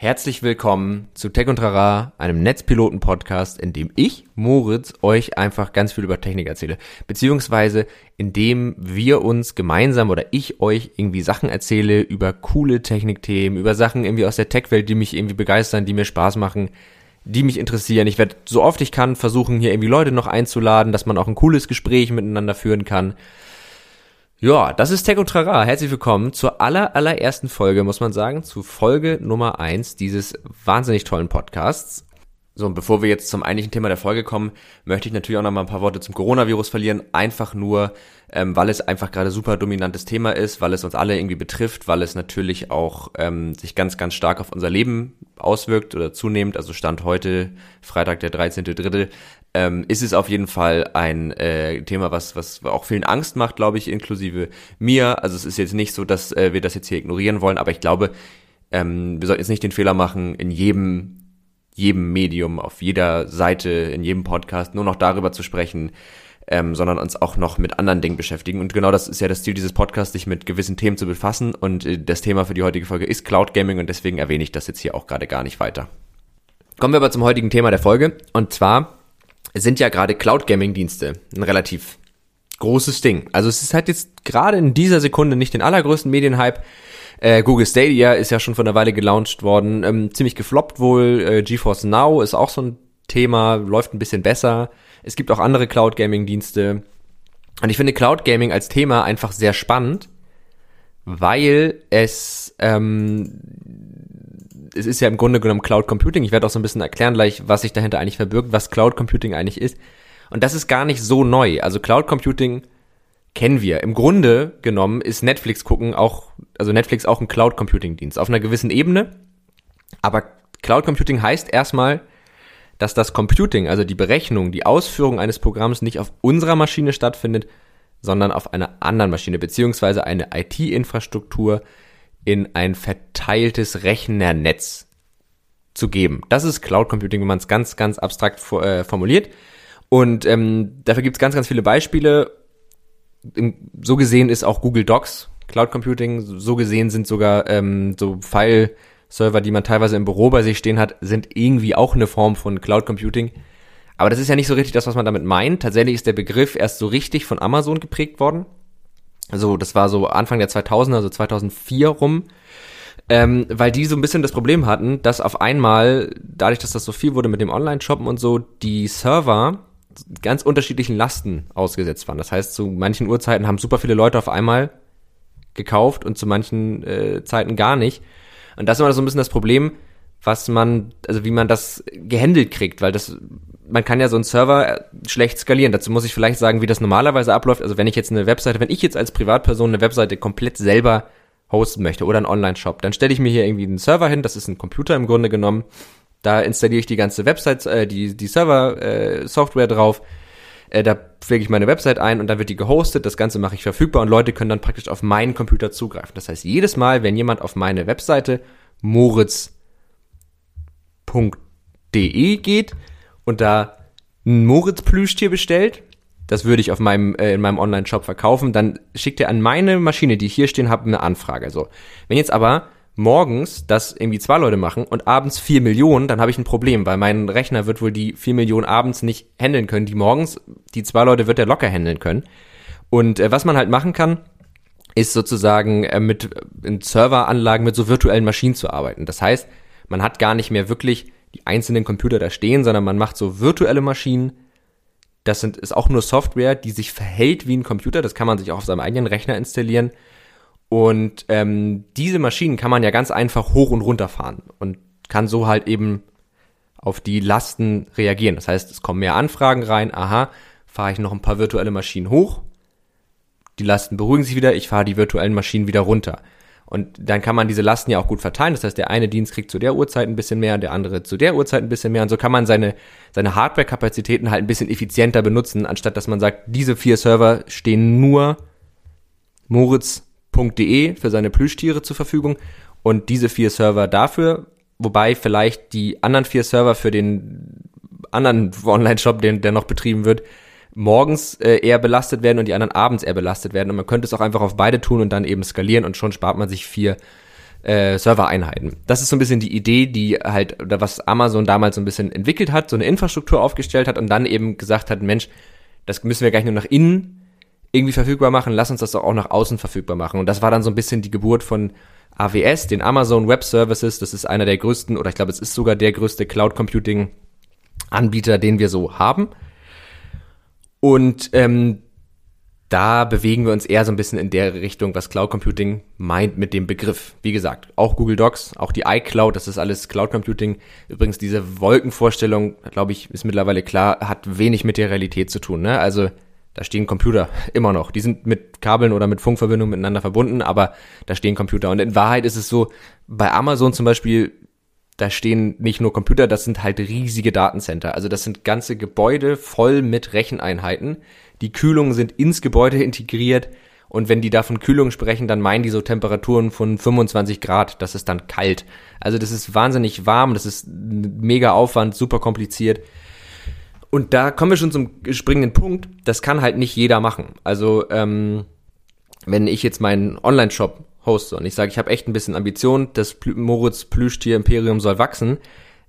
Herzlich willkommen zu Tech und Trara, einem Netzpiloten-Podcast, in dem ich, Moritz, euch einfach ganz viel über Technik erzähle. Beziehungsweise in dem wir uns gemeinsam oder ich euch irgendwie Sachen erzähle über coole Technikthemen, über Sachen irgendwie aus der Tech-Welt, die mich irgendwie begeistern, die mir Spaß machen, die mich interessieren. Ich werde so oft ich kann versuchen, hier irgendwie Leute noch einzuladen, dass man auch ein cooles Gespräch miteinander führen kann. Ja, das ist Tech und Trara. Herzlich willkommen zur aller, allerersten Folge, muss man sagen, zu Folge Nummer eins dieses wahnsinnig tollen Podcasts. So, und bevor wir jetzt zum eigentlichen Thema der Folge kommen, möchte ich natürlich auch noch mal ein paar Worte zum Coronavirus verlieren. Einfach nur, ähm, weil es einfach gerade super dominantes Thema ist, weil es uns alle irgendwie betrifft, weil es natürlich auch ähm, sich ganz, ganz stark auf unser Leben auswirkt oder zunehmend. Also Stand heute, Freitag, der 13.3., ähm, ist es auf jeden Fall ein äh, Thema, was, was auch vielen Angst macht, glaube ich, inklusive mir. Also es ist jetzt nicht so, dass äh, wir das jetzt hier ignorieren wollen, aber ich glaube, ähm, wir sollten jetzt nicht den Fehler machen, in jedem jedem Medium, auf jeder Seite, in jedem Podcast nur noch darüber zu sprechen, ähm, sondern uns auch noch mit anderen Dingen beschäftigen. Und genau das ist ja das Ziel dieses Podcasts, sich mit gewissen Themen zu befassen. Und äh, das Thema für die heutige Folge ist Cloud Gaming und deswegen erwähne ich das jetzt hier auch gerade gar nicht weiter. Kommen wir aber zum heutigen Thema der Folge. Und zwar sind ja gerade Cloud Gaming Dienste ein relativ großes Ding. Also es ist halt jetzt gerade in dieser Sekunde nicht den allergrößten Medienhype. Äh, Google Stadia ist ja schon vor einer Weile gelauncht worden, ähm, ziemlich gefloppt wohl. Äh, GeForce Now ist auch so ein Thema, läuft ein bisschen besser. Es gibt auch andere Cloud Gaming Dienste. Und ich finde Cloud Gaming als Thema einfach sehr spannend, weil es ähm, es ist ja im Grunde genommen Cloud Computing. Ich werde auch so ein bisschen erklären gleich, was sich dahinter eigentlich verbirgt, was Cloud Computing eigentlich ist. Und das ist gar nicht so neu. Also Cloud Computing kennen wir. Im Grunde genommen ist Netflix gucken auch, also Netflix auch ein Cloud Computing Dienst auf einer gewissen Ebene. Aber Cloud Computing heißt erstmal, dass das Computing, also die Berechnung, die Ausführung eines Programms nicht auf unserer Maschine stattfindet, sondern auf einer anderen Maschine, beziehungsweise eine IT-Infrastruktur, in ein verteiltes Rechnernetz zu geben. Das ist Cloud Computing, wenn man es ganz, ganz abstrakt äh, formuliert. Und ähm, dafür gibt es ganz, ganz viele Beispiele. So gesehen ist auch Google Docs Cloud Computing. So gesehen sind sogar ähm, so File-Server, die man teilweise im Büro bei sich stehen hat, sind irgendwie auch eine Form von Cloud Computing. Aber das ist ja nicht so richtig das, was man damit meint. Tatsächlich ist der Begriff erst so richtig von Amazon geprägt worden. Also das war so Anfang der 2000er, also 2004 rum. Ähm, weil die so ein bisschen das Problem hatten, dass auf einmal, dadurch, dass das so viel wurde mit dem Online-Shoppen und so, die Server ganz unterschiedlichen Lasten ausgesetzt waren. Das heißt, zu manchen Uhrzeiten haben super viele Leute auf einmal gekauft und zu manchen äh, Zeiten gar nicht. Und das ist immer so ein bisschen das Problem, was man, also wie man das gehandelt kriegt, weil das man kann ja so einen Server äh, schlecht skalieren. Dazu muss ich vielleicht sagen, wie das normalerweise abläuft. Also wenn ich jetzt eine Webseite, wenn ich jetzt als Privatperson eine Webseite komplett selber hosten möchte oder einen Online-Shop, dann stelle ich mir hier irgendwie einen Server hin, das ist ein Computer im Grunde genommen. Da installiere ich die ganze Website, äh, die, die Server-Software äh, drauf. Äh, da pflege ich meine Website ein und dann wird die gehostet. Das Ganze mache ich verfügbar und Leute können dann praktisch auf meinen Computer zugreifen. Das heißt, jedes Mal, wenn jemand auf meine Webseite moritz.de geht, und da ein Moritz-Plüschtier bestellt, das würde ich auf meinem, äh, in meinem Online-Shop verkaufen, dann schickt er an meine Maschine, die ich hier stehen habe, eine Anfrage. So. Wenn jetzt aber morgens das irgendwie zwei Leute machen und abends vier Millionen, dann habe ich ein Problem, weil mein Rechner wird wohl die vier Millionen abends nicht handeln können. Die morgens, die zwei Leute wird er locker handeln können. Und äh, was man halt machen kann, ist sozusagen äh, mit in Serveranlagen mit so virtuellen Maschinen zu arbeiten. Das heißt, man hat gar nicht mehr wirklich die einzelnen Computer da stehen, sondern man macht so virtuelle Maschinen. Das sind, ist auch nur Software, die sich verhält wie ein Computer. Das kann man sich auch auf seinem eigenen Rechner installieren. Und ähm, diese Maschinen kann man ja ganz einfach hoch und runter fahren und kann so halt eben auf die Lasten reagieren. Das heißt, es kommen mehr Anfragen rein. Aha, fahre ich noch ein paar virtuelle Maschinen hoch. Die Lasten beruhigen sich wieder. Ich fahre die virtuellen Maschinen wieder runter. Und dann kann man diese Lasten ja auch gut verteilen. Das heißt, der eine Dienst kriegt zu der Uhrzeit ein bisschen mehr, der andere zu der Uhrzeit ein bisschen mehr. Und so kann man seine, seine Hardware-Kapazitäten halt ein bisschen effizienter benutzen, anstatt dass man sagt, diese vier Server stehen nur moritz.de für seine Plüschtiere zur Verfügung und diese vier Server dafür, wobei vielleicht die anderen vier Server für den anderen Online-Shop, den, der noch betrieben wird, morgens äh, eher belastet werden und die anderen abends eher belastet werden. Und man könnte es auch einfach auf beide tun und dann eben skalieren und schon spart man sich vier äh, Servereinheiten. Das ist so ein bisschen die Idee, die halt, oder was Amazon damals so ein bisschen entwickelt hat, so eine Infrastruktur aufgestellt hat und dann eben gesagt hat, Mensch, das müssen wir gleich nur nach innen irgendwie verfügbar machen, lass uns das doch auch nach außen verfügbar machen. Und das war dann so ein bisschen die Geburt von AWS, den Amazon Web Services. Das ist einer der größten, oder ich glaube, es ist sogar der größte Cloud Computing Anbieter, den wir so haben. Und ähm, da bewegen wir uns eher so ein bisschen in der Richtung, was Cloud Computing meint mit dem Begriff. Wie gesagt, auch Google Docs, auch die iCloud, das ist alles Cloud Computing. Übrigens, diese Wolkenvorstellung, glaube ich, ist mittlerweile klar, hat wenig mit der Realität zu tun. Ne? Also da stehen Computer immer noch. Die sind mit Kabeln oder mit Funkverbindungen miteinander verbunden, aber da stehen Computer. Und in Wahrheit ist es so, bei Amazon zum Beispiel, da stehen nicht nur Computer, das sind halt riesige Datencenter. Also das sind ganze Gebäude voll mit Recheneinheiten die Kühlungen sind ins Gebäude integriert und wenn die da von Kühlung sprechen, dann meinen die so Temperaturen von 25 Grad. Das ist dann kalt. Also das ist wahnsinnig warm, das ist mega Aufwand, super kompliziert. Und da kommen wir schon zum springenden Punkt. Das kann halt nicht jeder machen. Also ähm, wenn ich jetzt meinen Online-Shop hoste und ich sage, ich habe echt ein bisschen Ambition, das Moritz Plüschtier Imperium soll wachsen,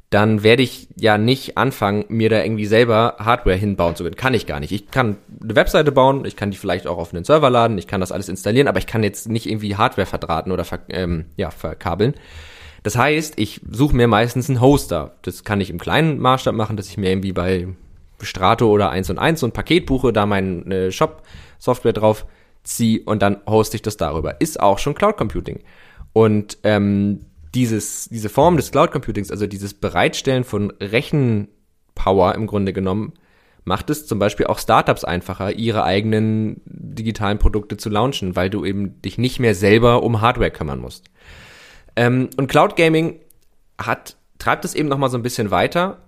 dann werde ich ja nicht anfangen, mir da irgendwie selber Hardware hinbauen zu können. Kann ich gar nicht. Ich kann eine Webseite bauen, ich kann die vielleicht auch auf einen Server laden, ich kann das alles installieren, aber ich kann jetzt nicht irgendwie Hardware verdrahten oder ver ähm, ja, verkabeln. Das heißt, ich suche mir meistens einen Hoster. Das kann ich im kleinen Maßstab machen, dass ich mir irgendwie bei Strato oder 1 und 1 so ein Paket buche, da meine Shop-Software drauf ziehe und dann hoste ich das darüber. Ist auch schon Cloud Computing. Und ähm, dieses, diese Form des Cloud Computings, also dieses Bereitstellen von Rechenpower im Grunde genommen, macht es zum Beispiel auch Startups einfacher, ihre eigenen digitalen Produkte zu launchen, weil du eben dich nicht mehr selber um Hardware kümmern musst. Ähm, und Cloud Gaming hat, treibt es eben nochmal so ein bisschen weiter,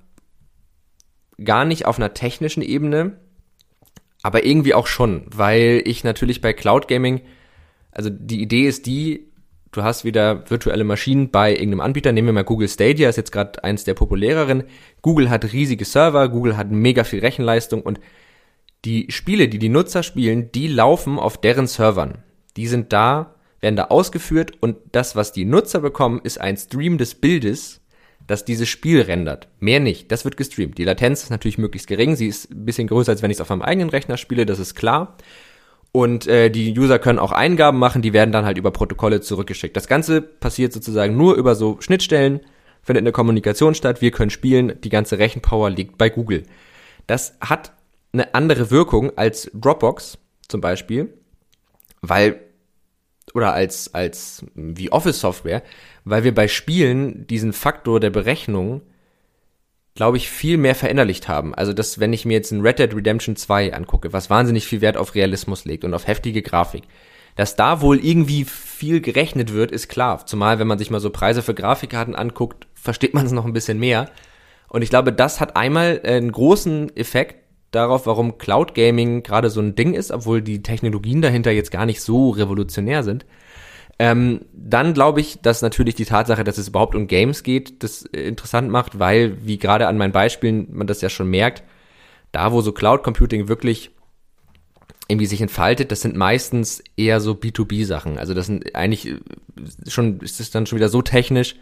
gar nicht auf einer technischen Ebene, aber irgendwie auch schon, weil ich natürlich bei Cloud Gaming, also die Idee ist die, du hast wieder virtuelle Maschinen bei irgendeinem Anbieter. Nehmen wir mal Google Stadia, ist jetzt gerade eins der populäreren. Google hat riesige Server, Google hat mega viel Rechenleistung und die Spiele, die die Nutzer spielen, die laufen auf deren Servern. Die sind da, werden da ausgeführt und das, was die Nutzer bekommen, ist ein Stream des Bildes, das dieses Spiel rendert. Mehr nicht. Das wird gestreamt. Die Latenz ist natürlich möglichst gering. Sie ist ein bisschen größer, als wenn ich es auf meinem eigenen Rechner spiele, das ist klar. Und äh, die User können auch Eingaben machen, die werden dann halt über Protokolle zurückgeschickt. Das Ganze passiert sozusagen nur über so Schnittstellen, findet eine Kommunikation statt, wir können spielen, die ganze Rechenpower liegt bei Google. Das hat eine andere Wirkung als Dropbox zum Beispiel, weil oder als als wie Office Software, weil wir bei Spielen diesen Faktor der Berechnung glaube ich, viel mehr verinnerlicht haben. Also, dass, wenn ich mir jetzt ein Red Dead Redemption 2 angucke, was wahnsinnig viel Wert auf Realismus legt und auf heftige Grafik, dass da wohl irgendwie viel gerechnet wird, ist klar. Zumal, wenn man sich mal so Preise für Grafikkarten anguckt, versteht man es noch ein bisschen mehr. Und ich glaube, das hat einmal einen großen Effekt darauf, warum Cloud Gaming gerade so ein Ding ist, obwohl die Technologien dahinter jetzt gar nicht so revolutionär sind. Ähm, dann glaube ich, dass natürlich die Tatsache, dass es überhaupt um Games geht, das äh, interessant macht, weil, wie gerade an meinen Beispielen man das ja schon merkt, da wo so Cloud Computing wirklich irgendwie sich entfaltet, das sind meistens eher so B2B-Sachen. Also das sind eigentlich äh, schon, ist es dann schon wieder so technisch,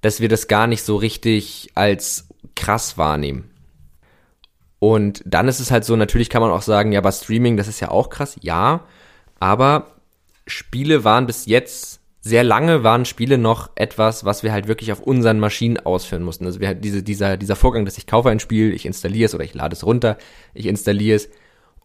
dass wir das gar nicht so richtig als krass wahrnehmen. Und dann ist es halt so, natürlich kann man auch sagen, ja, aber Streaming, das ist ja auch krass, ja, aber Spiele waren bis jetzt sehr lange waren Spiele noch etwas, was wir halt wirklich auf unseren Maschinen ausführen mussten. Also wir halt diese, dieser, dieser Vorgang, dass ich kaufe ein Spiel, ich installiere es oder ich lade es runter, ich installiere es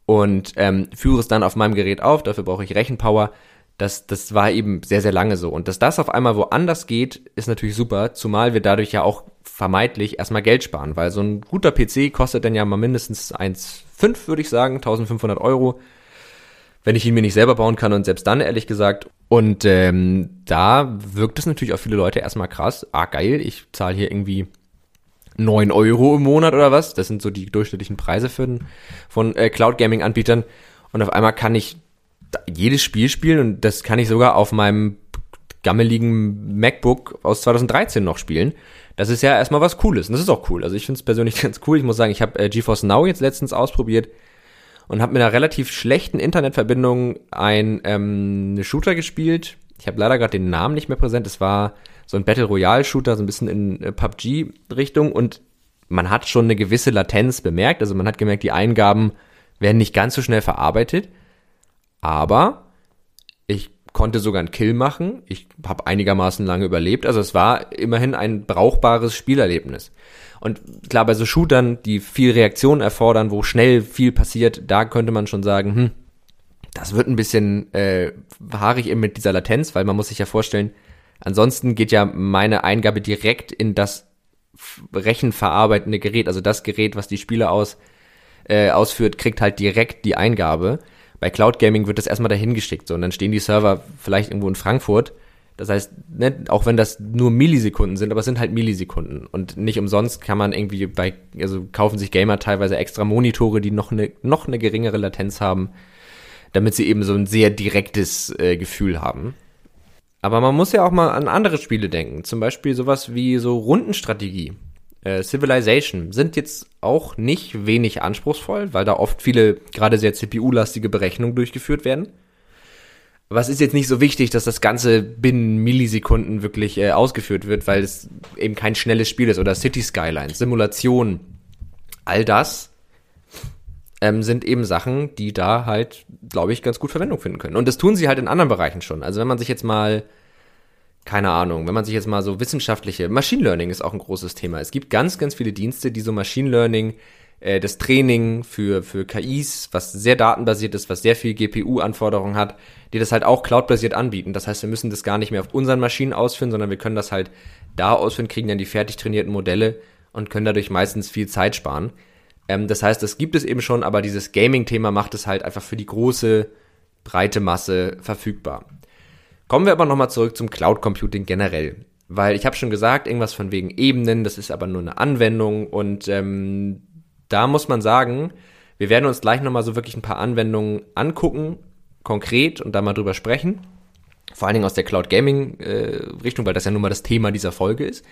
und ähm, führe es dann auf meinem Gerät auf, dafür brauche ich Rechenpower. Das, das war eben sehr, sehr lange so. Und dass das auf einmal woanders geht, ist natürlich super, zumal wir dadurch ja auch vermeintlich erstmal Geld sparen, weil so ein guter PC kostet dann ja mal mindestens 1,5, würde ich sagen, 1500 Euro wenn ich ihn mir nicht selber bauen kann und selbst dann, ehrlich gesagt. Und ähm, da wirkt es natürlich auf viele Leute erstmal krass. Ah, geil, ich zahle hier irgendwie neun Euro im Monat oder was. Das sind so die durchschnittlichen Preise für, von äh, Cloud Gaming Anbietern. Und auf einmal kann ich jedes Spiel spielen und das kann ich sogar auf meinem gammeligen MacBook aus 2013 noch spielen. Das ist ja erstmal was Cooles und das ist auch cool. Also ich finde es persönlich ganz cool. Ich muss sagen, ich habe äh, GeForce Now jetzt letztens ausprobiert und habe mit einer relativ schlechten Internetverbindung ein ähm, Shooter gespielt Ich habe leider gerade den Namen nicht mehr präsent. Es war so ein Battle Royale Shooter, so ein bisschen in äh, PUBG Richtung und man hat schon eine gewisse Latenz bemerkt. Also man hat gemerkt, die Eingaben werden nicht ganz so schnell verarbeitet. Aber ich konnte sogar einen Kill machen. Ich habe einigermaßen lange überlebt. Also es war immerhin ein brauchbares Spielerlebnis. Und klar, bei so Shootern, die viel Reaktion erfordern, wo schnell viel passiert, da könnte man schon sagen, hm, das wird ein bisschen äh, haarig eben mit dieser Latenz, weil man muss sich ja vorstellen, ansonsten geht ja meine Eingabe direkt in das rechenverarbeitende Gerät, also das Gerät, was die Spiele aus, äh, ausführt, kriegt halt direkt die Eingabe. Bei Cloud Gaming wird das erstmal dahin geschickt, so, und dann stehen die Server vielleicht irgendwo in Frankfurt. Das heißt, ne, auch wenn das nur Millisekunden sind, aber es sind halt Millisekunden. Und nicht umsonst kann man irgendwie bei, also kaufen sich Gamer teilweise extra Monitore, die noch eine, noch eine geringere Latenz haben, damit sie eben so ein sehr direktes äh, Gefühl haben. Aber man muss ja auch mal an andere Spiele denken. Zum Beispiel sowas wie so Rundenstrategie. Äh, Civilization sind jetzt auch nicht wenig anspruchsvoll, weil da oft viele gerade sehr CPU-lastige Berechnungen durchgeführt werden. Es ist jetzt nicht so wichtig, dass das Ganze binnen Millisekunden wirklich äh, ausgeführt wird, weil es eben kein schnelles Spiel ist. Oder City Skylines, Simulation, all das ähm, sind eben Sachen, die da halt, glaube ich, ganz gut Verwendung finden können. Und das tun sie halt in anderen Bereichen schon. Also wenn man sich jetzt mal, keine Ahnung, wenn man sich jetzt mal so wissenschaftliche, Machine Learning ist auch ein großes Thema. Es gibt ganz, ganz viele Dienste, die so Machine Learning, äh, das Training für, für KIs, was sehr datenbasiert ist, was sehr viel GPU-Anforderungen hat, die das halt auch cloudbasiert anbieten. Das heißt, wir müssen das gar nicht mehr auf unseren Maschinen ausführen, sondern wir können das halt da ausführen, kriegen dann die fertig trainierten Modelle und können dadurch meistens viel Zeit sparen. Ähm, das heißt, das gibt es eben schon, aber dieses Gaming-Thema macht es halt einfach für die große, breite Masse verfügbar. Kommen wir aber nochmal zurück zum Cloud Computing generell. Weil ich habe schon gesagt, irgendwas von wegen Ebenen, das ist aber nur eine Anwendung und ähm, da muss man sagen, wir werden uns gleich nochmal so wirklich ein paar Anwendungen angucken, konkret und da mal drüber sprechen. Vor allen Dingen aus der Cloud Gaming äh, Richtung, weil das ja nun mal das Thema dieser Folge ist.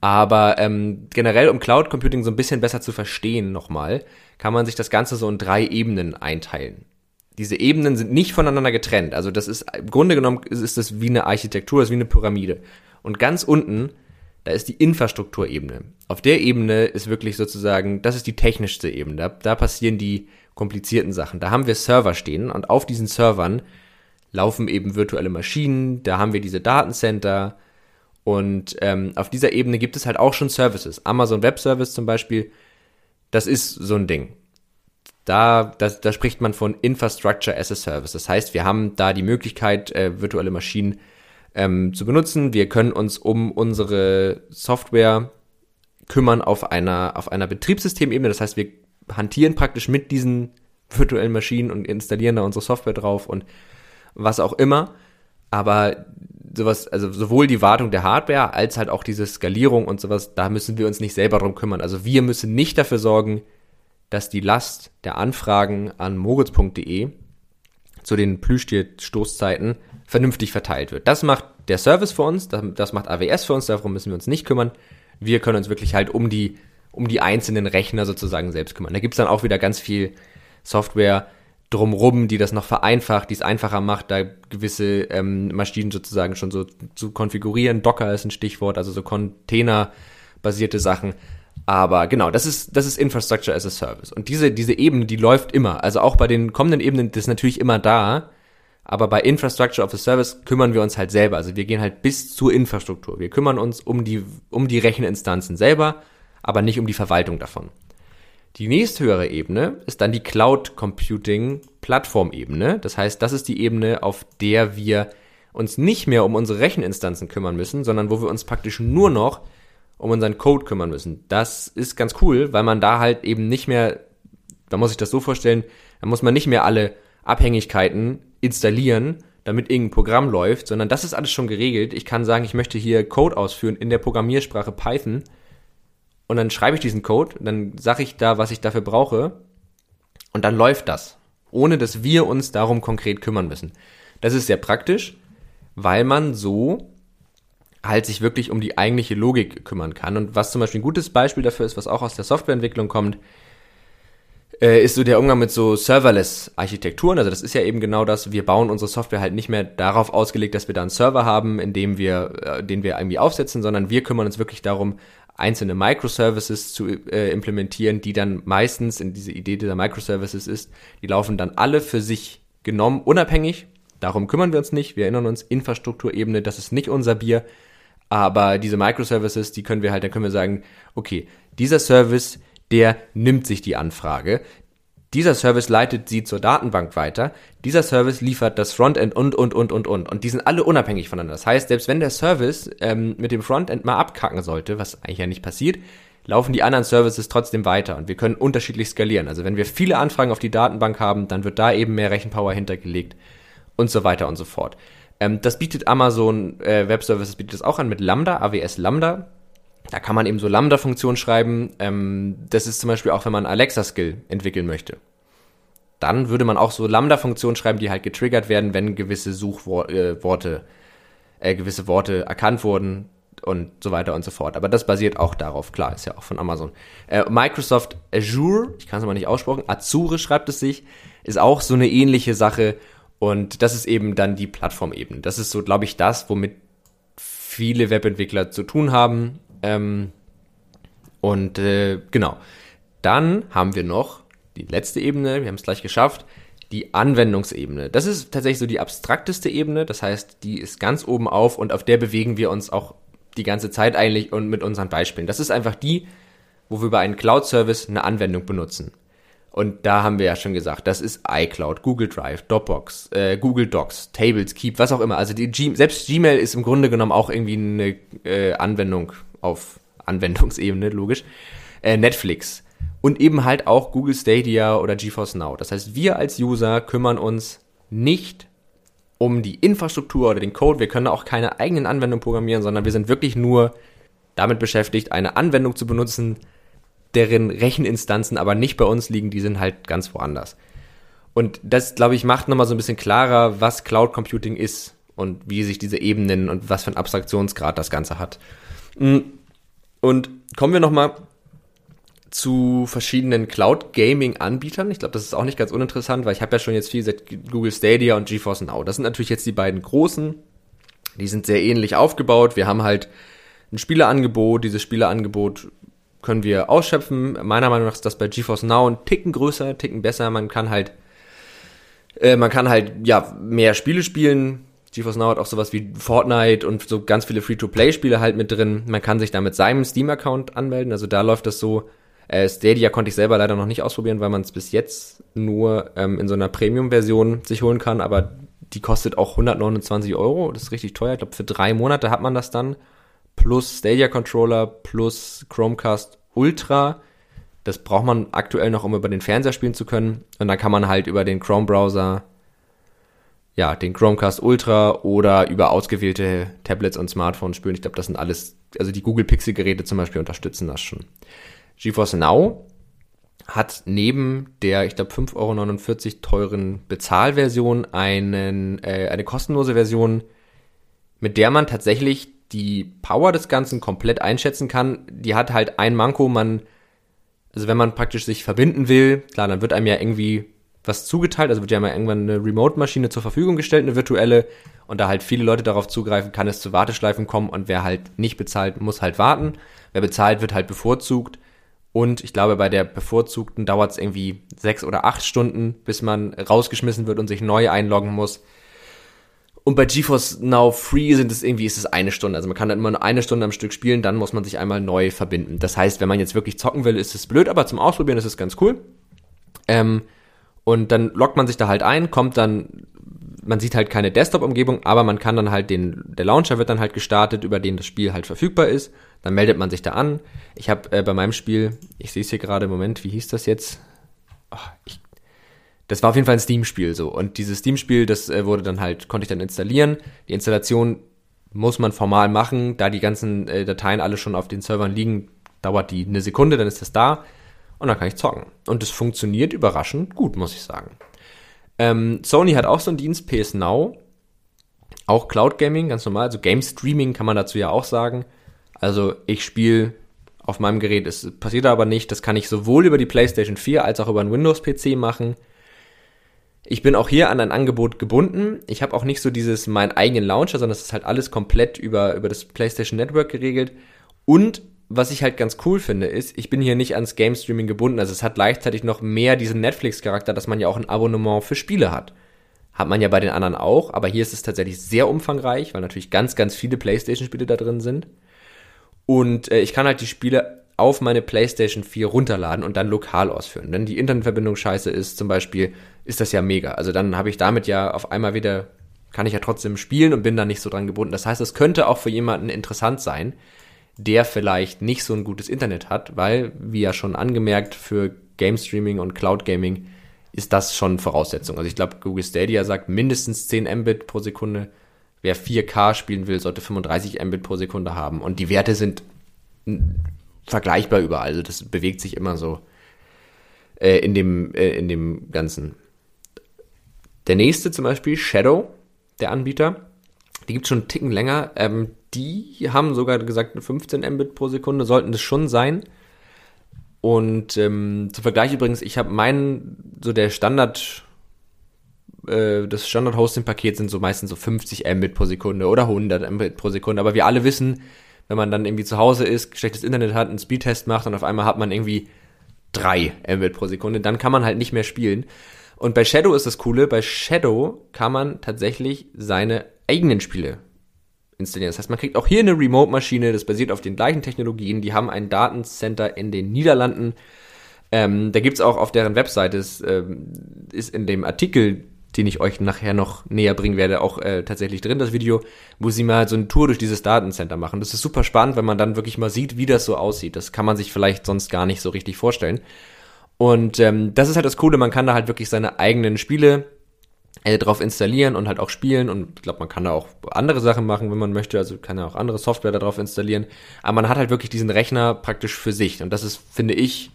Aber ähm, generell, um Cloud Computing so ein bisschen besser zu verstehen nochmal, kann man sich das Ganze so in drei Ebenen einteilen. Diese Ebenen sind nicht voneinander getrennt. Also das ist im Grunde genommen ist das wie eine Architektur, ist wie eine Pyramide. Und ganz unten, da ist die Infrastrukturebene. Auf der Ebene ist wirklich sozusagen, das ist die technischste Ebene. Da, da passieren die komplizierten Sachen. Da haben wir Server stehen und auf diesen Servern laufen eben virtuelle Maschinen, da haben wir diese Datencenter, und ähm, auf dieser Ebene gibt es halt auch schon Services. Amazon Web Service zum Beispiel, das ist so ein Ding. Da, das, da spricht man von Infrastructure as a Service. Das heißt, wir haben da die Möglichkeit, äh, virtuelle Maschinen ähm, zu benutzen. Wir können uns um unsere Software kümmern auf einer, auf einer Betriebssystemebene. Das heißt, wir hantieren praktisch mit diesen virtuellen Maschinen und installieren da unsere Software drauf und was auch immer. Aber sowas, also sowohl die Wartung der Hardware als halt auch diese Skalierung und sowas, da müssen wir uns nicht selber drum kümmern. Also wir müssen nicht dafür sorgen, dass die Last der Anfragen an moritz.de zu den Plüschtier-Stoßzeiten vernünftig verteilt wird. Das macht der Service für uns, das macht AWS für uns, darum müssen wir uns nicht kümmern. Wir können uns wirklich halt um die, um die einzelnen Rechner sozusagen selbst kümmern. Da gibt's dann auch wieder ganz viel Software, drumrum, die das noch vereinfacht, die es einfacher macht, da gewisse ähm, Maschinen sozusagen schon so zu konfigurieren. Docker ist ein Stichwort, also so Container-basierte Sachen. Aber genau, das ist, das ist Infrastructure as a Service. Und diese, diese Ebene, die läuft immer. Also auch bei den kommenden Ebenen, das ist natürlich immer da. Aber bei Infrastructure of a Service kümmern wir uns halt selber. Also wir gehen halt bis zur Infrastruktur. Wir kümmern uns um die, um die Recheninstanzen selber, aber nicht um die Verwaltung davon. Die nächsthöhere Ebene ist dann die Cloud Computing Plattformebene. Das heißt, das ist die Ebene, auf der wir uns nicht mehr um unsere Recheninstanzen kümmern müssen, sondern wo wir uns praktisch nur noch um unseren Code kümmern müssen. Das ist ganz cool, weil man da halt eben nicht mehr, da muss ich das so vorstellen, da muss man nicht mehr alle Abhängigkeiten installieren, damit irgendein Programm läuft, sondern das ist alles schon geregelt. Ich kann sagen, ich möchte hier Code ausführen in der Programmiersprache Python und dann schreibe ich diesen Code, dann sage ich da, was ich dafür brauche und dann läuft das, ohne dass wir uns darum konkret kümmern müssen. Das ist sehr praktisch, weil man so halt sich wirklich um die eigentliche Logik kümmern kann. Und was zum Beispiel ein gutes Beispiel dafür ist, was auch aus der Softwareentwicklung kommt, äh, ist so der Umgang mit so Serverless-Architekturen. Also das ist ja eben genau das. Wir bauen unsere Software halt nicht mehr darauf ausgelegt, dass wir da einen Server haben, in dem wir, äh, den wir irgendwie aufsetzen, sondern wir kümmern uns wirklich darum, einzelne Microservices zu äh, implementieren, die dann meistens in diese Idee dieser Microservices ist, die laufen dann alle für sich genommen, unabhängig. Darum kümmern wir uns nicht. Wir erinnern uns, Infrastrukturebene, das ist nicht unser Bier. Aber diese Microservices, die können wir halt, da können wir sagen, okay, dieser Service, der nimmt sich die Anfrage. Dieser Service leitet sie zur Datenbank weiter. Dieser Service liefert das Frontend und, und, und, und, und. Und die sind alle unabhängig voneinander. Das heißt, selbst wenn der Service ähm, mit dem Frontend mal abkacken sollte, was eigentlich ja nicht passiert, laufen die anderen Services trotzdem weiter und wir können unterschiedlich skalieren. Also wenn wir viele Anfragen auf die Datenbank haben, dann wird da eben mehr Rechenpower hintergelegt und so weiter und so fort. Ähm, das bietet Amazon äh, Web Services bietet es auch an mit Lambda, AWS Lambda. Da kann man eben so Lambda-Funktionen schreiben. Ähm, das ist zum Beispiel auch, wenn man Alexa-Skill entwickeln möchte. Dann würde man auch so Lambda-Funktionen schreiben, die halt getriggert werden, wenn gewisse Suchworte, äh, äh, gewisse Worte erkannt wurden und so weiter und so fort. Aber das basiert auch darauf, klar, ist ja auch von Amazon. Äh, Microsoft Azure, ich kann es aber nicht aussprechen, Azure schreibt es sich, ist auch so eine ähnliche Sache und das ist eben dann die Plattformebene. Das ist so, glaube ich, das, womit viele Webentwickler zu tun haben ähm, und äh, genau. Dann haben wir noch die letzte Ebene, wir haben es gleich geschafft, die Anwendungsebene. Das ist tatsächlich so die abstrakteste Ebene, das heißt, die ist ganz oben auf und auf der bewegen wir uns auch die ganze Zeit eigentlich und mit unseren Beispielen. Das ist einfach die, wo wir über einen Cloud-Service eine Anwendung benutzen. Und da haben wir ja schon gesagt, das ist iCloud, Google Drive, Dropbox, äh, Google Docs, Tables, Keep, was auch immer. Also die G selbst Gmail ist im Grunde genommen auch irgendwie eine äh, Anwendung auf Anwendungsebene, logisch. Äh, Netflix und eben halt auch Google Stadia oder GeForce Now. Das heißt, wir als User kümmern uns nicht um die Infrastruktur oder den Code. Wir können auch keine eigenen Anwendungen programmieren, sondern wir sind wirklich nur damit beschäftigt, eine Anwendung zu benutzen, deren Recheninstanzen aber nicht bei uns liegen, die sind halt ganz woanders. Und das, glaube ich, macht nochmal so ein bisschen klarer, was Cloud Computing ist und wie sich diese Ebenen und was für ein Abstraktionsgrad das Ganze hat. Mm. Und kommen wir nochmal zu verschiedenen Cloud Gaming Anbietern. Ich glaube, das ist auch nicht ganz uninteressant, weil ich habe ja schon jetzt viel gesagt, Google Stadia und GeForce Now. Das sind natürlich jetzt die beiden großen. Die sind sehr ähnlich aufgebaut. Wir haben halt ein Spieleangebot. Dieses Spieleangebot können wir ausschöpfen. Meiner Meinung nach ist das bei GeForce Now ein Ticken größer, ein Ticken besser. Man kann halt, äh, man kann halt, ja, mehr Spiele spielen. GeForce Now hat auch sowas wie Fortnite und so ganz viele Free-to-Play-Spiele halt mit drin. Man kann sich da mit seinem Steam-Account anmelden. Also da läuft das so. Äh, Stadia konnte ich selber leider noch nicht ausprobieren, weil man es bis jetzt nur ähm, in so einer Premium-Version sich holen kann. Aber die kostet auch 129 Euro. Das ist richtig teuer. Ich glaube, für drei Monate hat man das dann. Plus Stadia Controller, plus Chromecast Ultra. Das braucht man aktuell noch, um über den Fernseher spielen zu können. Und dann kann man halt über den Chrome-Browser ja, den Chromecast Ultra oder über ausgewählte Tablets und Smartphones spielen. Ich glaube, das sind alles, also die Google Pixel Geräte zum Beispiel unterstützen das schon. GeForce Now hat neben der, ich glaube, 5,49 Euro teuren Bezahlversion einen, äh, eine kostenlose Version, mit der man tatsächlich die Power des Ganzen komplett einschätzen kann. Die hat halt ein Manko, man, also wenn man praktisch sich verbinden will, klar, dann wird einem ja irgendwie was zugeteilt, also wird ja mal irgendwann eine Remote-Maschine zur Verfügung gestellt, eine virtuelle, und da halt viele Leute darauf zugreifen, kann es zu Warteschleifen kommen und wer halt nicht bezahlt, muss halt warten. Wer bezahlt, wird halt bevorzugt. Und ich glaube, bei der bevorzugten dauert es irgendwie sechs oder acht Stunden, bis man rausgeschmissen wird und sich neu einloggen muss. Und bei GeForce Now Free sind es irgendwie, ist es eine Stunde. Also man kann dann immer nur eine Stunde am Stück spielen, dann muss man sich einmal neu verbinden. Das heißt, wenn man jetzt wirklich zocken will, ist es blöd, aber zum Ausprobieren ist es ganz cool. Ähm, und dann loggt man sich da halt ein, kommt dann, man sieht halt keine Desktop-Umgebung, aber man kann dann halt den, der Launcher wird dann halt gestartet, über den das Spiel halt verfügbar ist. Dann meldet man sich da an. Ich habe äh, bei meinem Spiel, ich sehe es hier gerade im Moment, wie hieß das jetzt? Oh, ich, das war auf jeden Fall ein Steam-Spiel so. Und dieses Steam-Spiel, das äh, wurde dann halt, konnte ich dann installieren. Die Installation muss man formal machen, da die ganzen äh, Dateien alle schon auf den Servern liegen, dauert die eine Sekunde, dann ist das da und dann kann ich zocken. Und es funktioniert überraschend gut, muss ich sagen. Ähm, Sony hat auch so einen Dienst, PS Now. Auch Cloud Gaming, ganz normal. Also Game Streaming kann man dazu ja auch sagen. Also ich spiele Auf meinem Gerät ist, passiert aber nicht. Das kann ich sowohl über die PlayStation 4 als auch über einen Windows-PC machen. Ich bin auch hier an ein Angebot gebunden. Ich habe auch nicht so dieses meinen eigenen Launcher, sondern es ist halt alles komplett über, über das PlayStation Network geregelt. Und was ich halt ganz cool finde, ist, ich bin hier nicht ans Game Streaming gebunden. Also es hat gleichzeitig noch mehr diesen Netflix-Charakter, dass man ja auch ein Abonnement für Spiele hat. Hat man ja bei den anderen auch, aber hier ist es tatsächlich sehr umfangreich, weil natürlich ganz, ganz viele PlayStation-Spiele da drin sind. Und äh, ich kann halt die Spiele auf meine PlayStation 4 runterladen und dann lokal ausführen. Wenn die Internetverbindung scheiße ist, zum Beispiel, ist das ja mega. Also dann habe ich damit ja auf einmal wieder, kann ich ja trotzdem spielen und bin da nicht so dran gebunden. Das heißt, es könnte auch für jemanden interessant sein, der vielleicht nicht so ein gutes Internet hat, weil, wie ja schon angemerkt, für Game Streaming und Cloud Gaming ist das schon Voraussetzung. Also ich glaube, Google Stadia sagt mindestens 10 Mbit pro Sekunde. Wer 4K spielen will, sollte 35 Mbit pro Sekunde haben. Und die Werte sind vergleichbar überall. Also das bewegt sich immer so äh, in, dem, äh, in dem Ganzen. Der nächste zum Beispiel, Shadow, der Anbieter, die gibt schon einen Ticken länger. Ähm, die haben sogar gesagt, 15 Mbit pro Sekunde sollten das schon sein. Und ähm, zum Vergleich übrigens, ich habe meinen, so der Standard, äh, das Standard-Hosting-Paket sind so meistens so 50 Mbit pro Sekunde oder 100 Mbit pro Sekunde. Aber wir alle wissen, wenn man dann irgendwie zu Hause ist, schlechtes Internet hat, einen Speedtest macht und auf einmal hat man irgendwie 3 Mbit pro Sekunde, dann kann man halt nicht mehr spielen. Und bei Shadow ist das Coole, bei Shadow kann man tatsächlich seine eigenen Spiele installieren. Das heißt, man kriegt auch hier eine Remote-Maschine, das basiert auf den gleichen Technologien. Die haben ein Datencenter in den Niederlanden. Ähm, da gibt's auch auf deren Webseite, ist, ähm, ist in dem Artikel, den ich euch nachher noch näher bringen werde, auch äh, tatsächlich drin, das Video, wo sie mal so eine Tour durch dieses Datencenter machen. Das ist super spannend, wenn man dann wirklich mal sieht, wie das so aussieht. Das kann man sich vielleicht sonst gar nicht so richtig vorstellen. Und ähm, das ist halt das Coole, man kann da halt wirklich seine eigenen Spiele äh, drauf installieren und halt auch spielen und ich glaube, man kann da auch andere Sachen machen, wenn man möchte, also kann ja auch andere Software da drauf installieren, aber man hat halt wirklich diesen Rechner praktisch für sich und das ist, finde ich,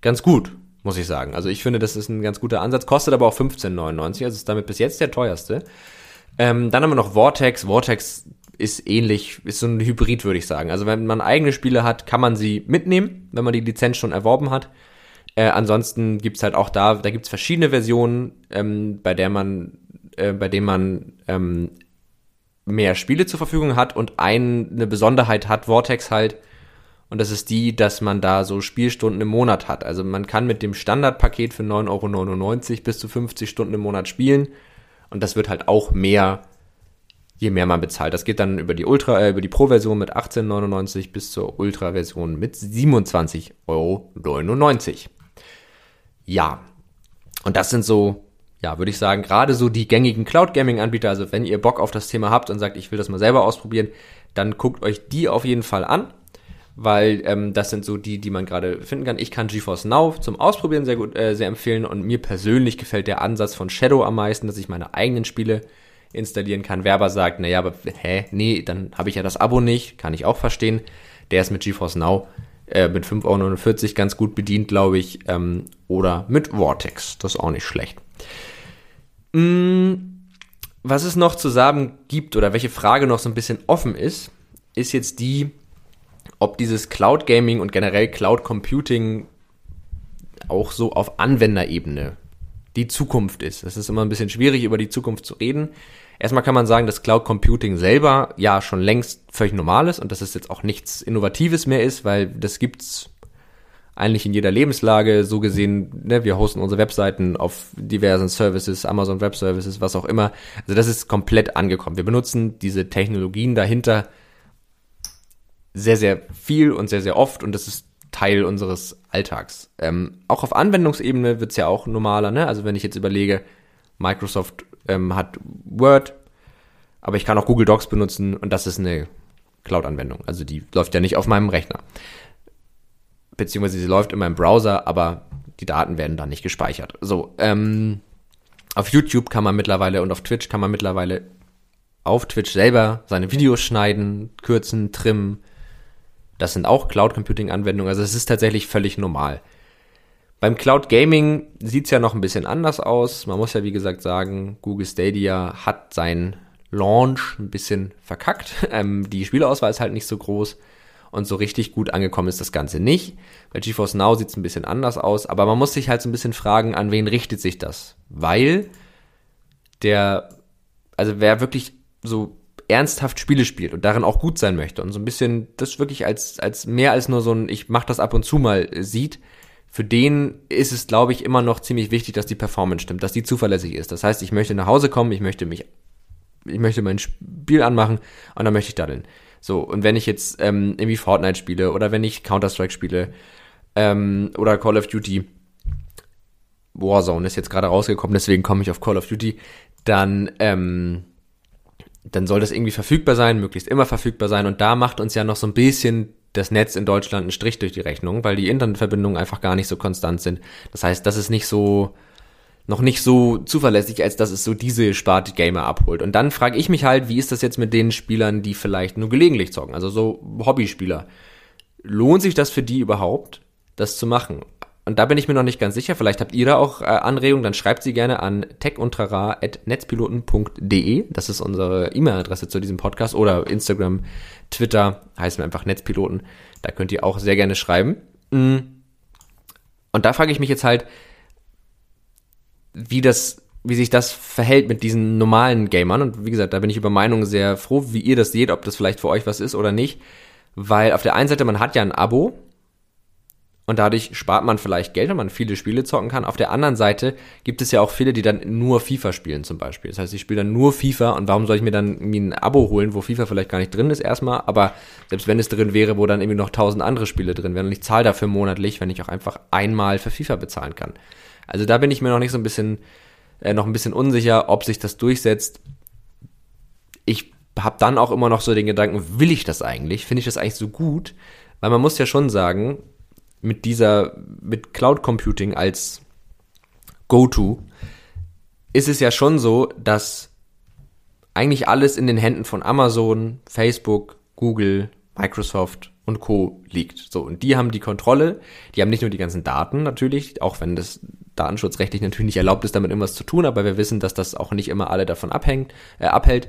ganz gut, muss ich sagen. Also ich finde, das ist ein ganz guter Ansatz, kostet aber auch 15,99, also ist damit bis jetzt der teuerste. Ähm, dann haben wir noch Vortex. Vortex ist ähnlich, ist so ein Hybrid, würde ich sagen. Also wenn man eigene Spiele hat, kann man sie mitnehmen, wenn man die Lizenz schon erworben hat. Äh, ansonsten gibt's halt auch da, da gibt's verschiedene Versionen, ähm, bei der man, äh, bei denen man ähm, mehr Spiele zur Verfügung hat und ein, eine Besonderheit hat Vortex halt, und das ist die, dass man da so Spielstunden im Monat hat. Also man kann mit dem Standardpaket für 9,99 Euro bis zu 50 Stunden im Monat spielen. Und das wird halt auch mehr, je mehr man bezahlt. Das geht dann über die Ultra, äh, über die Pro-Version mit 18,99 bis zur Ultra-Version mit 27,99 Euro. Ja. Und das sind so, ja, würde ich sagen, gerade so die gängigen Cloud Gaming Anbieter. Also wenn ihr Bock auf das Thema habt und sagt, ich will das mal selber ausprobieren, dann guckt euch die auf jeden Fall an, weil ähm, das sind so die, die man gerade finden kann. Ich kann GeForce Now zum Ausprobieren sehr gut, äh, sehr empfehlen und mir persönlich gefällt der Ansatz von Shadow am meisten, dass ich meine eigenen Spiele installieren kann. Werber sagt, naja, aber hä, nee, dann habe ich ja das Abo nicht, kann ich auch verstehen. Der ist mit GeForce Now äh, mit 5,49 Euro ganz gut bedient, glaube ich. Ähm, oder mit Vortex, das ist auch nicht schlecht. Mm, was es noch zu sagen gibt oder welche Frage noch so ein bisschen offen ist, ist jetzt die, ob dieses Cloud Gaming und generell Cloud Computing auch so auf Anwenderebene die Zukunft ist. Es ist immer ein bisschen schwierig, über die Zukunft zu reden. Erstmal kann man sagen, dass Cloud Computing selber ja schon längst völlig normal ist und dass es jetzt auch nichts Innovatives mehr ist, weil das gibt's eigentlich in jeder Lebenslage. So gesehen, ne, wir hosten unsere Webseiten auf diversen Services, Amazon Web Services, was auch immer. Also das ist komplett angekommen. Wir benutzen diese Technologien dahinter sehr, sehr viel und sehr, sehr oft und das ist Teil unseres Alltags. Ähm, auch auf Anwendungsebene wird's ja auch normaler. Ne? Also wenn ich jetzt überlege, Microsoft ähm, hat Word, aber ich kann auch Google Docs benutzen und das ist eine Cloud-Anwendung. Also die läuft ja nicht auf meinem Rechner. Beziehungsweise sie läuft in meinem Browser, aber die Daten werden da nicht gespeichert. So, ähm, auf YouTube kann man mittlerweile und auf Twitch kann man mittlerweile auf Twitch selber seine Videos schneiden, kürzen, trimmen. Das sind auch Cloud Computing Anwendungen. Also es ist tatsächlich völlig normal. Beim Cloud Gaming sieht's ja noch ein bisschen anders aus. Man muss ja wie gesagt sagen, Google Stadia hat sein Launch ein bisschen verkackt. Ähm, die Spielauswahl ist halt nicht so groß. und so richtig gut angekommen ist das Ganze nicht. Bei GeForce Now sieht es ein bisschen anders aus, aber man muss sich halt so ein bisschen fragen, an wen richtet sich das? Weil der, also wer wirklich so ernsthaft Spiele spielt und darin auch gut sein möchte und so ein bisschen das wirklich als, als mehr als nur so ein, ich mach das ab und zu mal sieht, für den ist es, glaube ich, immer noch ziemlich wichtig, dass die Performance stimmt, dass die zuverlässig ist. Das heißt, ich möchte nach Hause kommen, ich möchte mich, ich möchte mein Spiel anmachen und dann möchte ich daddeln. So, und wenn ich jetzt ähm, irgendwie Fortnite spiele oder wenn ich Counter-Strike spiele ähm, oder Call of Duty, Warzone ist jetzt gerade rausgekommen, deswegen komme ich auf Call of Duty, dann, ähm, dann soll das irgendwie verfügbar sein, möglichst immer verfügbar sein. Und da macht uns ja noch so ein bisschen das Netz in Deutschland einen Strich durch die Rechnung, weil die Internetverbindungen einfach gar nicht so konstant sind. Das heißt, das ist nicht so, noch nicht so zuverlässig, als dass es so diese Sparte Gamer abholt. Und dann frage ich mich halt, wie ist das jetzt mit den Spielern, die vielleicht nur gelegentlich zocken, also so Hobbyspieler? Lohnt sich das für die überhaupt, das zu machen? Und da bin ich mir noch nicht ganz sicher. Vielleicht habt ihr da auch äh, Anregungen, dann schreibt sie gerne an techuntrara.netzpiloten.de. Das ist unsere E-Mail-Adresse zu diesem Podcast oder Instagram, Twitter, heißen wir einfach Netzpiloten. Da könnt ihr auch sehr gerne schreiben. Mm. Und da frage ich mich jetzt halt, wie das, wie sich das verhält mit diesen normalen Gamern. Und wie gesagt, da bin ich über Meinung sehr froh, wie ihr das seht, ob das vielleicht für euch was ist oder nicht. Weil auf der einen Seite, man hat ja ein Abo und dadurch spart man vielleicht Geld, wenn man viele Spiele zocken kann. Auf der anderen Seite gibt es ja auch viele, die dann nur FIFA spielen zum Beispiel. Das heißt, ich spiele dann nur FIFA und warum soll ich mir dann irgendwie ein Abo holen, wo FIFA vielleicht gar nicht drin ist erstmal, aber selbst wenn es drin wäre, wo dann irgendwie noch tausend andere Spiele drin wären und ich zahle dafür monatlich, wenn ich auch einfach einmal für FIFA bezahlen kann. Also da bin ich mir noch nicht so ein bisschen, äh, noch ein bisschen unsicher, ob sich das durchsetzt. Ich habe dann auch immer noch so den Gedanken, will ich das eigentlich? Finde ich das eigentlich so gut? Weil man muss ja schon sagen, mit dieser, mit Cloud Computing als Go-To, ist es ja schon so, dass eigentlich alles in den Händen von Amazon, Facebook, Google, Microsoft und Co. liegt. So, und die haben die Kontrolle, die haben nicht nur die ganzen Daten natürlich, auch wenn das datenschutzrechtlich natürlich nicht erlaubt ist, damit irgendwas zu tun, aber wir wissen, dass das auch nicht immer alle davon abhängt, äh, abhält.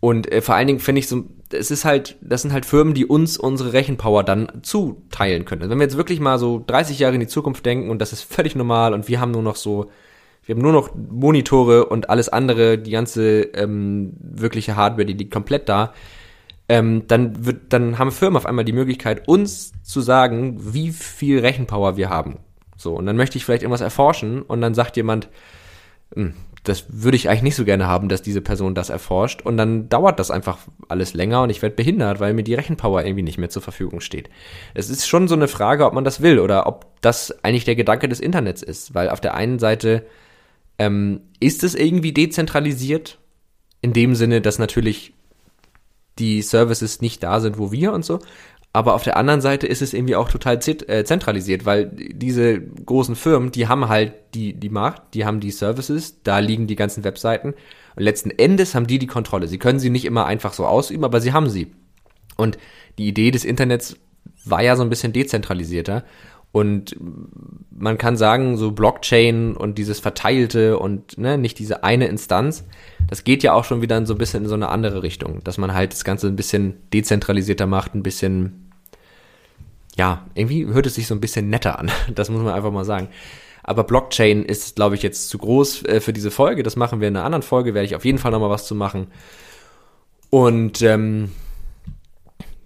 Und äh, vor allen Dingen finde ich so, es ist halt, das sind halt Firmen, die uns unsere Rechenpower dann zuteilen können. Also wenn wir jetzt wirklich mal so 30 Jahre in die Zukunft denken und das ist völlig normal und wir haben nur noch so, wir haben nur noch Monitore und alles andere, die ganze ähm, wirkliche Hardware, die liegt komplett da, ähm, dann wird, dann haben Firmen auf einmal die Möglichkeit, uns zu sagen, wie viel Rechenpower wir haben. So, und dann möchte ich vielleicht irgendwas erforschen und dann sagt jemand, hm, das würde ich eigentlich nicht so gerne haben, dass diese Person das erforscht und dann dauert das einfach alles länger und ich werde behindert, weil mir die Rechenpower irgendwie nicht mehr zur Verfügung steht. Es ist schon so eine Frage, ob man das will oder ob das eigentlich der Gedanke des Internets ist, weil auf der einen Seite ähm, ist es irgendwie dezentralisiert, in dem Sinne, dass natürlich die Services nicht da sind, wo wir und so. Aber auf der anderen Seite ist es irgendwie auch total äh, zentralisiert, weil diese großen Firmen, die haben halt die, die Macht, die haben die Services, da liegen die ganzen Webseiten. Und letzten Endes haben die die Kontrolle. Sie können sie nicht immer einfach so ausüben, aber sie haben sie. Und die Idee des Internets war ja so ein bisschen dezentralisierter. Und man kann sagen, so Blockchain und dieses Verteilte und ne, nicht diese eine Instanz, das geht ja auch schon wieder so ein bisschen in so eine andere Richtung, dass man halt das Ganze ein bisschen dezentralisierter macht, ein bisschen, ja, irgendwie hört es sich so ein bisschen netter an. Das muss man einfach mal sagen. Aber Blockchain ist, glaube ich, jetzt zu groß äh, für diese Folge. Das machen wir in einer anderen Folge, werde ich auf jeden Fall nochmal was zu machen. Und ähm,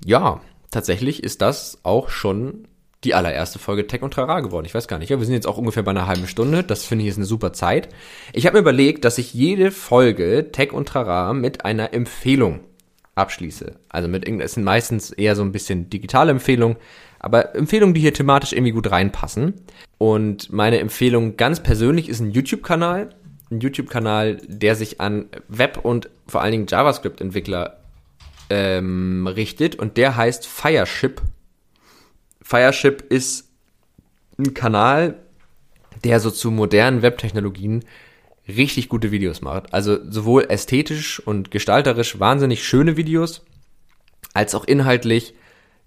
ja, tatsächlich ist das auch schon die allererste Folge Tech und Trara geworden. Ich weiß gar nicht. Ja, wir sind jetzt auch ungefähr bei einer halben Stunde. Das finde ich ist eine super Zeit. Ich habe mir überlegt, dass ich jede Folge Tech und Trara mit einer Empfehlung abschließe. Also mit es sind meistens eher so ein bisschen digitale Empfehlungen, aber Empfehlungen, die hier thematisch irgendwie gut reinpassen. Und meine Empfehlung ganz persönlich ist ein YouTube-Kanal. Ein YouTube-Kanal, der sich an Web- und vor allen Dingen JavaScript-Entwickler ähm, richtet und der heißt Fireship Fireship ist ein Kanal, der so zu modernen Webtechnologien richtig gute Videos macht. Also sowohl ästhetisch und gestalterisch wahnsinnig schöne Videos, als auch inhaltlich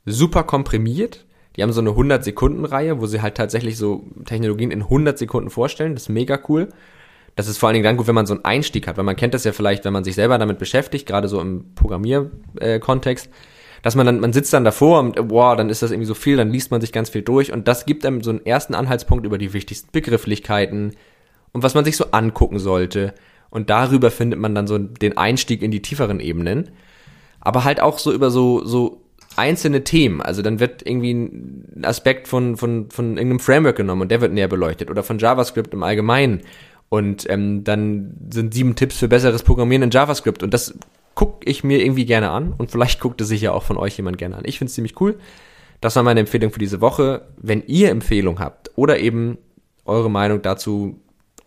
super komprimiert. Die haben so eine 100 Sekunden Reihe, wo sie halt tatsächlich so Technologien in 100 Sekunden vorstellen. Das ist mega cool. Das ist vor allen Dingen dann gut, wenn man so einen Einstieg hat, weil man kennt das ja vielleicht, wenn man sich selber damit beschäftigt, gerade so im Programmierkontext, äh, dass man dann, man sitzt dann davor und boah, dann ist das irgendwie so viel, dann liest man sich ganz viel durch und das gibt einem so einen ersten Anhaltspunkt über die wichtigsten Begrifflichkeiten und was man sich so angucken sollte. Und darüber findet man dann so den Einstieg in die tieferen Ebenen. Aber halt auch so über so, so einzelne Themen. Also dann wird irgendwie ein Aspekt von, von, von irgendeinem Framework genommen und der wird näher beleuchtet oder von JavaScript im Allgemeinen. Und ähm, dann sind sieben Tipps für besseres Programmieren in JavaScript. Und das gucke ich mir irgendwie gerne an. Und vielleicht guckt es sich ja auch von euch jemand gerne an. Ich finde es ziemlich cool. Das war meine Empfehlung für diese Woche. Wenn ihr Empfehlung habt oder eben eure Meinung dazu,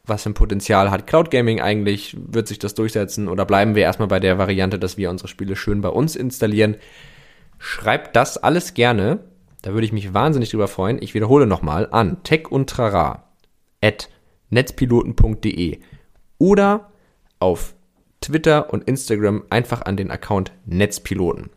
was für ein Potenzial hat Cloud Gaming eigentlich, wird sich das durchsetzen oder bleiben wir erstmal bei der Variante, dass wir unsere Spiele schön bei uns installieren, Schreibt das alles gerne. Da würde ich mich wahnsinnig drüber freuen. Ich wiederhole nochmal an tech und trara at netzpiloten.de oder auf Twitter und Instagram einfach an den Account Netzpiloten.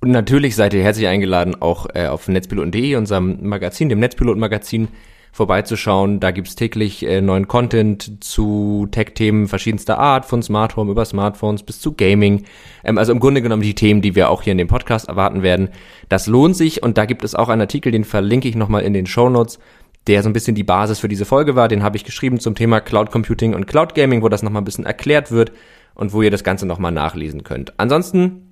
Und natürlich seid ihr herzlich eingeladen, auch äh, auf netzpiloten.de, unserem Magazin, dem Netzpiloten-Magazin, vorbeizuschauen. Da gibt's täglich äh, neuen Content zu Tech-Themen verschiedenster Art, von Smart Home über Smartphones bis zu Gaming. Ähm, also im Grunde genommen die Themen, die wir auch hier in dem Podcast erwarten werden. Das lohnt sich und da gibt es auch einen Artikel, den verlinke ich nochmal in den Show Notes, der so ein bisschen die Basis für diese Folge war. Den habe ich geschrieben zum Thema Cloud Computing und Cloud Gaming, wo das nochmal ein bisschen erklärt wird und wo ihr das Ganze nochmal nachlesen könnt. Ansonsten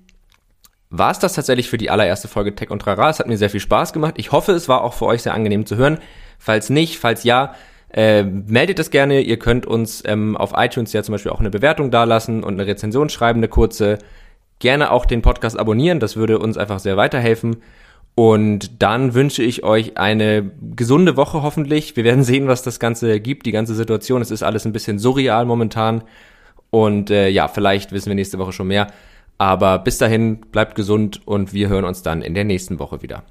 war es das tatsächlich für die allererste Folge Tech und Trara. Es hat mir sehr viel Spaß gemacht. Ich hoffe, es war auch für euch sehr angenehm zu hören. Falls nicht, falls ja, äh, meldet es gerne. Ihr könnt uns ähm, auf iTunes ja zum Beispiel auch eine Bewertung dalassen und eine Rezension schreiben, eine kurze. Gerne auch den Podcast abonnieren, das würde uns einfach sehr weiterhelfen. Und dann wünsche ich euch eine gesunde Woche hoffentlich. Wir werden sehen, was das Ganze gibt, die ganze Situation. Es ist alles ein bisschen surreal momentan. Und äh, ja, vielleicht wissen wir nächste Woche schon mehr. Aber bis dahin, bleibt gesund und wir hören uns dann in der nächsten Woche wieder.